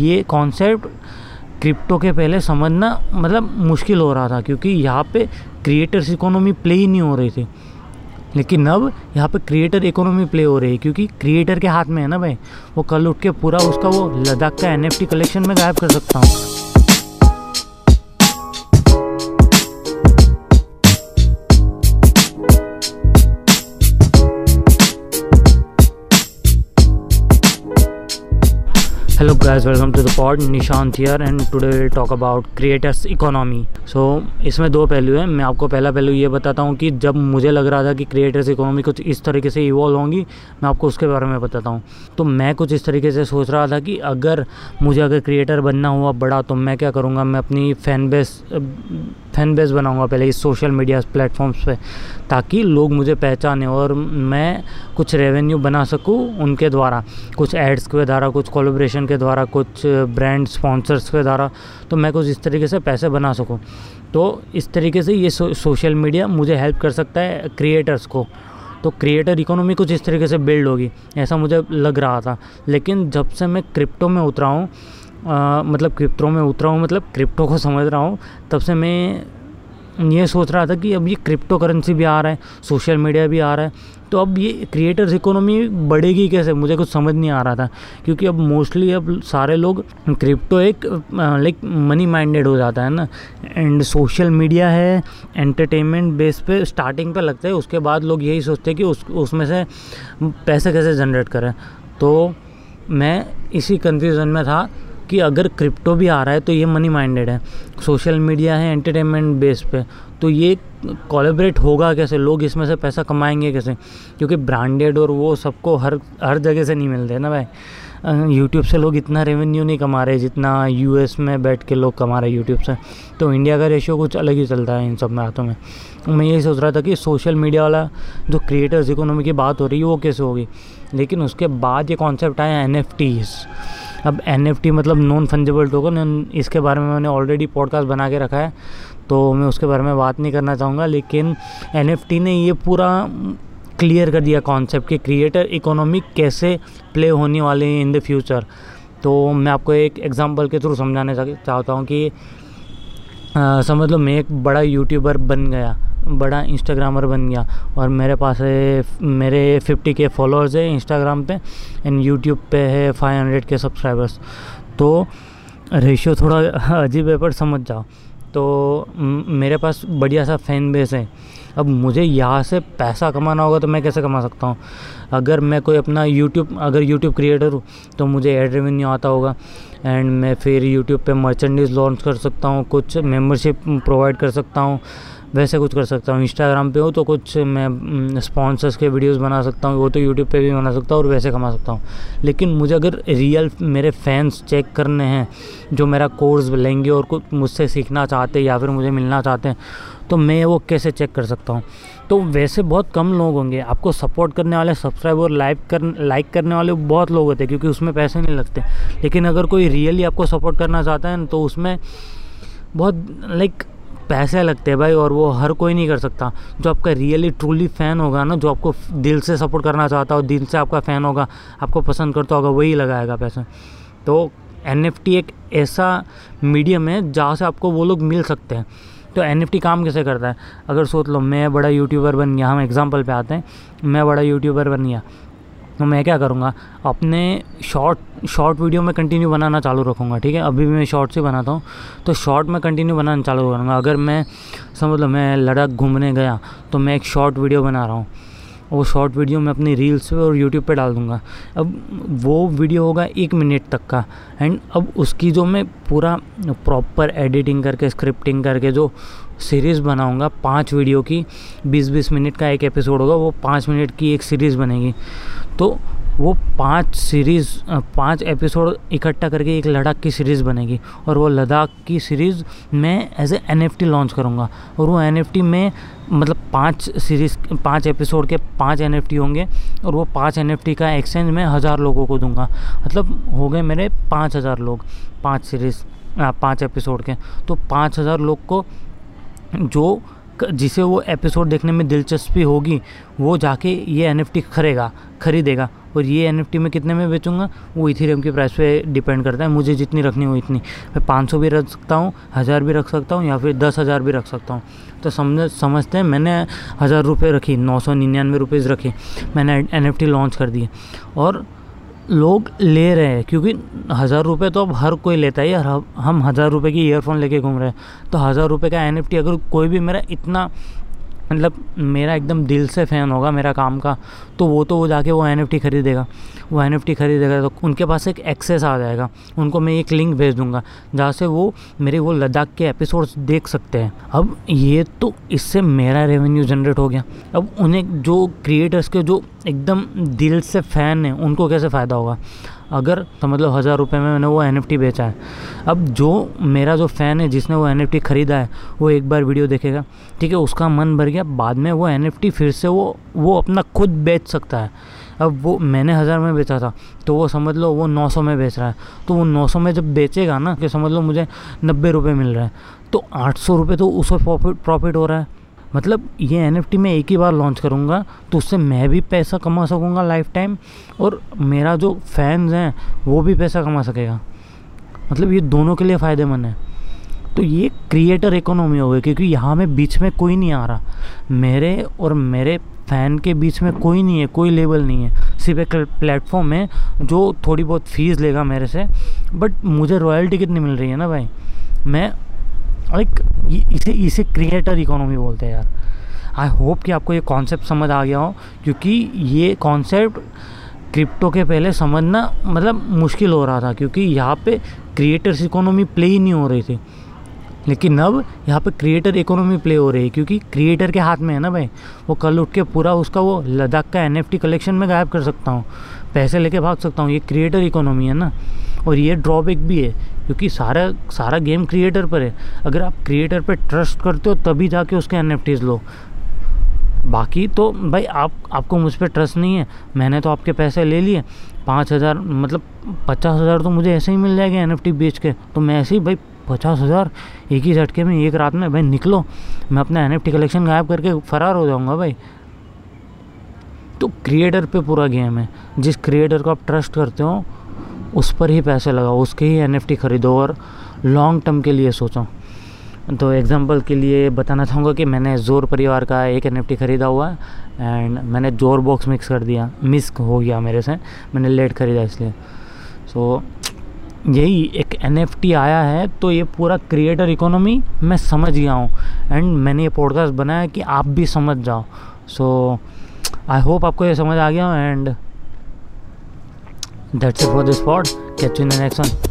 ये concept crypto के पहले समझना मतलब मुश्किल हो रहा था, क्योंकि यहाँ पे क्रिएटर्स इकोनॉमी प्ले ही नहीं हो रही थी। लेकिन अब यहाँ पे क्रिएटर इकोनॉमी प्ले हो रही है, क्योंकि क्रिएटर के हाथ में है ना भाई, वो कल उठ के पूरा उसका वो लद्दाख का एनएफटी कलेक्शन में गायब कर सकता हूँ। Hello guys welcome to the pod Nishant here and today will talk about creators economy so इसमें दो पहलू हैं। मैं आपको पहला पहलू ये बताता हूँ कि जब मुझे लग रहा था कि क्रिएटर्स इकोनॉमी कुछ इस तरीके से इवॉल्व होंगी, मैं आपको उसके बारे में बताता हूँ। तो मैं कुछ इस तरीके से सोच रहा था कि अगर मुझे अगर क्रिएटर बनना हुआ बड़ा तो मैं क्या करूँगा? मैं अपनी फ़ैन बेस फ़ैन बेस बनाऊँगा पहले इस सोशल मीडिया प्लेटफॉर्म्स पे ताकि लोग मुझे पहचाने और मैं कुछ रेवेन्यू बना सकूँ उनके द्वारा कुछ एड्स के द्वारा कुछ कोलोब्रेशन के द्वारा कुछ ब्रांड स्पॉन्सर्स के द्वारा तो मैं कुछ इस तरीके से पैसे बना सकूँ। तो इस तरीके से ये सो, सोशल मीडिया मुझे हेल्प कर सकता है क्रिएटर्स को। तो क्रिएटर इकोनॉमी कुछ इस तरीके से बिल्ड होगी ऐसा मुझे लग रहा था। लेकिन जब से मैं क्रिप्टो में उतरा हूँ मतलब क्रिप्टो में उतरा हूँ मतलब क्रिप्टो को समझ रहा हूँ, तब से मैं ये सोच रहा था कि अब ये क्रिप्टो करेंसी भी आ रहा है, सोशल मीडिया भी आ रहा है तो अब ये क्रिएटर्स इकोनॉमी बढ़ेगी कैसे, मुझे कुछ समझ नहीं आ रहा था, क्योंकि अब मोस्टली अब सारे लोग क्रिप्टो एक लाइक मनी माइंडेड हो जाता है ना एंड सोशल मीडिया है एंटरटेनमेंट बेस पे स्टार्टिंग पे लगता है, उसके बाद लोग यही सोचते हैं कि उस, उसमें से पैसे कैसे जनरेट करें तो मैं इसी कन्फ्यूज़न में था कि अगर क्रिप्टो भी आ रहा है तो ये मनी माइंडेड है। सोशल मीडिया है एंटरटेनमेंट बेस पे। तो ये कोलेबरेट होगा कैसे? लोग इसमें से पैसा कमाएँगे कैसे? क्योंकि ब्रांडेड और वो सबको हर हर जगह से नहीं मिलते ना भाई। यूट्यूब से लोग इतना रेवेन्यू नहीं कमा रहे जितना यूएस में बैठ के लोग कमा रहे यूट्यूब से। तो इंडिया का रेशियो कुछ अलग ही चलता है इन सब बातों में। मैं यही सोच रहा था कि सोशल मीडिया वाला जो क्रिएटर्स इकोनॉमी की बात हो रही है, वो कैसे होगी? लेकिन उसके बाद ये कॉन्सेप्ट आया एन अब एनएफटी मतलब नॉन फंजेबल टोकन इसके बारे में मैंने ऑलरेडी पॉडकास्ट बना के रखा है तो मैं उसके बारे में बात नहीं करना चाहूँगा, लेकिन एनएफटी ने ये पूरा क्लियर कर दिया कॉन्सेप्ट कि क्रिएटर इकोनॉमी कैसे प्ले होने वाले हैं इन द फ्यूचर तो मैं आपको एक एग्जांपल के थ्रू समझाने चाहता हूँ कि समझ लो मैं एक बड़ा यूट्यूबर बन गया। बड़ा इंस्टाग्रामर बन गया। और मेरे पास है, मेरे फिफ्टी के फॉलोअर्स है इंस्टाग्राम पे एंड यूट्यूब पे है फाइव हंड्रेड के सब्सक्राइबर्स तो रेशियो थोड़ा अजीब है, पर समझ जाओ। तो मेरे पास बढ़िया सा फ़ैन बेस है। अब मुझे यहाँ से पैसा कमाना होगा तो मैं कैसे कमा सकता हूँ? अगर मैं कोई अपना यूट्यूब अगर यूट्यूब क्रिएटर हूँ तो मुझे एड रेवेन्यू आता होगा। एंड मैं फिर यूट्यूब पे मर्चेंडीज लॉन्च कर सकता हूँ, कुछ मेंबरशिप प्रोवाइड कर सकता हूँ। वैसे कुछ कर सकता हूँ। इंस्टाग्राम पे हो तो कुछ मैं स्पॉन्सर्स के वीडियोस बना सकता हूँ, वो तो यूट्यूब पे भी बना सकता हूँ और वैसे कमा सकता हूँ। लेकिन मुझे अगर रियल मेरे फैंस चेक करने हैं, जो मेरा कोर्स लेंगे और कुछ मुझसे सीखना चाहते या फिर मुझे मिलना चाहते हैं तो मैं वो कैसे चेक कर सकता हूँ? तो वैसे बहुत कम लोग होंगे। आपको सपोर्ट करने वाले सब्सक्राइबर लाइक कर लाइक करने वाले बहुत लोग होते हैं, क्योंकि उसमें पैसे नहीं लगते। लेकिन अगर कोई रियली आपको सपोर्ट करना चाहता है तो उसमें बहुत लाइक पैसे लगते हैं भाई और वो हर कोई नहीं कर सकता। जो आपका रियली ट्रूली फ़ैन होगा ना, जो आपको दिल से सपोर्ट करना चाहता हो दिल से आपका फ़ैन होगा, आपको पसंद करता होगा, वही लगाएगा पैसे। तो एनएफटी एक ऐसा मीडियम है जहाँ से आपको वो लोग मिल सकते हैं। तो एनएफटी काम कैसे करता है? अगर सोच लो, मैं बड़ा यूट्यूबर बन गया, हम एग्ज़ाम्पल पे आते हैं। मैं बड़ा यूट्यूबर बन गया तो मैं क्या करूँगा, अपने शॉर्ट शॉर्ट वीडियो में कंटिन्यू बनाना चालू रखूँगा, ठीक है? अभी भी मैं शॉर्ट्स ही बनाता हूँ तो शॉर्ट में कंटिन्यू बनाना चालू करूँगा। अगर मैं, समझ लो मैं लद्दाख घूमने गया तो मैं एक शॉर्ट वीडियो बना रहा हूँ। वो शॉर्ट वीडियो मैं अपनी रील्स पे और यूट्यूब पे डाल दूँगा। अब वो वीडियो होगा एक मिनट तक का एंड अब उसकी जो मैं पूरा प्रॉपर एडिटिंग करके स्क्रिप्टिंग करके, जो सीरीज़ बनाऊँगा, पाँच वीडियो की बीस बीस मिनट का एक एपिसोड होगा, वो पाँच मिनट की एक सीरीज़ बनेगी। तो वो पाँच सीरीज़ पाँच एपिसोड इकट्ठा करके एक लद्दाख की सीरीज़ बनेगी और वो लद्दाख की सीरीज़ मैं as a N F T launch करूँगा। और वो एन एफ़ टी में मतलब पाँच सीरीज़ पाँच एपिसोड के पाँच एन एफ़ टी होंगे और वो पाँच एन एफ़ टी का एक्सचेंज मैं हज़ार लोगों को दूँगा। मतलब हो गए मेरे पाँच हज़ार लोग, पाँच सीरीज़ पाँच एपिसोड के। तो पाँच हज़ार लोग को जो जिसे वो एपिसोड देखने में दिलचस्पी होगी, वो जाके ये एन एफ़ खरेगा, खरीदेगा। और ये एन एफ़ में कितने में बेचूँगा? वो इथेरियम के प्राइस पे डिपेंड करता है। मुझे जितनी रखनी हो इतनी। मैं पाँच सौ भी रख सकता हूँ, हज़ार भी रख सकता हूँ, या फिर दस हज़ार भी रख सकता हूँ। तो समझ, समझते हैं? मैंने हज़ार रुपये रखी, नौ सौ निन्यानवे रुपीज़ रखे। मैंने एनएफटी लॉन्च कर दिए। और लोग ले रहे हैं, क्योंकि हज़ार रुपये तो अब हर कोई लेता है यार हम हज़ार रुपये की ईयरफोन लेके घूम रहे हैं। तो हज़ार रुपये का एनएफटी अगर कोई भी मेरा इतना मतलब मेरा एकदम दिल से फ़ैन होगा मेरा काम का तो वो तो वो जाके वो एनएफटी खरीदेगा। वो एनएफटी खरीदेगा तो उनके पास एक एक्सेस आ जाएगा। उनको मैं एक लिंक भेज दूँगा, जहाँ से वो मेरे वो लद्दाख के एपिसोड्स देख सकते हैं। अब ये तो इससे मेरा रेवेन्यू जनरेट हो गया। अब उन्हें जो क्रिएटर्स के जो एकदम दिल से फ़ैन है, उनको कैसे फ़ायदा होगा? अगर समझ लो हज़ार रुपये में मैंने वो एनएफटी बेचा है। अब जो मेरा जो फ़ैन है, जिसने वो एनएफटी ख़रीदा है, वो एक बार वीडियो देखेगा, ठीक है, उसका मन भर गया, बाद में वो एनएफटी फिर से वो वो अपना खुद बेच सकता है। अब वो, मैंने हज़ार में बेचा था तो वो समझ लो वो नौ सौ में बेच रहा है। तो वो नौ सौ में जब बेचेगा ना, कि समझ लो मुझे नब्बे रुपये मिल रहा है तो आठ सौ रुपये तो उसमें प्रॉफिट प्रॉफिट हो रहा है। मतलब ये एन मैं एक ही बार लॉन्च करूँगा तो उससे मैं भी पैसा कमा सकूँगा लाइफ टाइम और मेरा जो फैंस हैं, वो भी पैसा कमा सकेगा। मतलब ये दोनों के लिए फ़ायदेमंद है। तो ये क्रिएटर इकोनॉमी हो गई, क्योंकि यहाँ में बीच में कोई नहीं आ रहा। मेरे और मेरे फ़ैन के बीच में कोई नहीं है, कोई लेवल नहीं है। सिर्फ़ एक प्लेटफॉर्म है, जो थोड़ी बहुत फ़ीस लेगा मेरे से बट मुझे रॉयल्टी कितनी मिल रही है ना भाई? मैं लाइक इसे इसे क्रिएटर इकोनॉमी बोलते हैं यार। आई होप कि आपको ये कॉन्सेप्ट समझ आ गया हो, क्योंकि ये कॉन्सेप्ट क्रिप्टो के पहले समझना मतलब मुश्किल हो रहा था, क्योंकि यहाँ पे क्रिएटर्स इकोनॉमी प्ले ही नहीं हो रही थी। लेकिन अब यहाँ पे क्रिएटर इकोनॉमी प्ले हो रही है, क्योंकि क्रिएटर के हाथ में है ना भाई। वो कल उठ के पूरा उसका वो लद्दाख का एनएफटी कलेक्शन में गायब कर सकता हूँ। पैसे लेके भाग सकता हूँ, ये क्रिएटर इकोनॉमी है ना। और ये ड्रॉबैक भी है, क्योंकि सारा सारा गेम क्रिएटर पर है। अगर आप क्रिएटर पर ट्रस्ट करते हो, तभी जाके उसके एन लो। बाकी तो भाई, आप, आपको मुझ पर ट्रस्ट नहीं है। मैंने तो आपके पैसे ले लिए। पाँच हज़ार मतलब पचास हज़ार तो मुझे ऐसे ही मिल जाएगा एनएफटी बेच के। तो मैं ऐसे ही भाई, पचास हज़ार एक ही झटके में, एक रात में भाई निकलो। मैं अपना एनएफटी कलेक्शन गायब करके फ़रार हो जाऊँगा भाई। तो क्रिएटर पे पूरा गेम है। जिस क्रिएटर को आप ट्रस्ट करते हो उस पर ही पैसे लगाओ उसके ही एनएफटी खरीदो और लॉन्ग टर्म के लिए सोचो। तो एग्ज़ाम्पल के लिए बताना चाहूँगा कि मैंने ज़ोर परिवार का एक एनएफटी ख़रीदा हुआ है एंड मैंने ज़ोर बॉक्स मिक्स कर दिया। मिस हो गया मेरे से मैंने लेट ख़रीदा इसलिए। सो so, यही एक एनएफटी आया है तो ये पूरा क्रिएटर इकोनॉमी मैं समझ गया हूँ। एंड मैंने ये पॉडकास्ट बनाया कि आप भी समझ जाओ। सो आई होप आपको ये समझ आ गया and that's it for this pod catch you in the next one